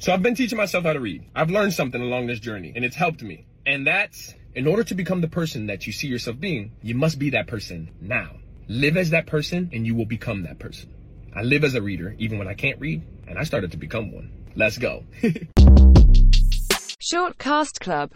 So I've been teaching myself how to read. I've learned something along this journey, and it's helped me. And that's in order to become the person that you see yourself being, you must be that person now. Live as that person, and you will become that person. I live as a reader, even when I can't read, and I started to become one. Let's go. Short Cast Club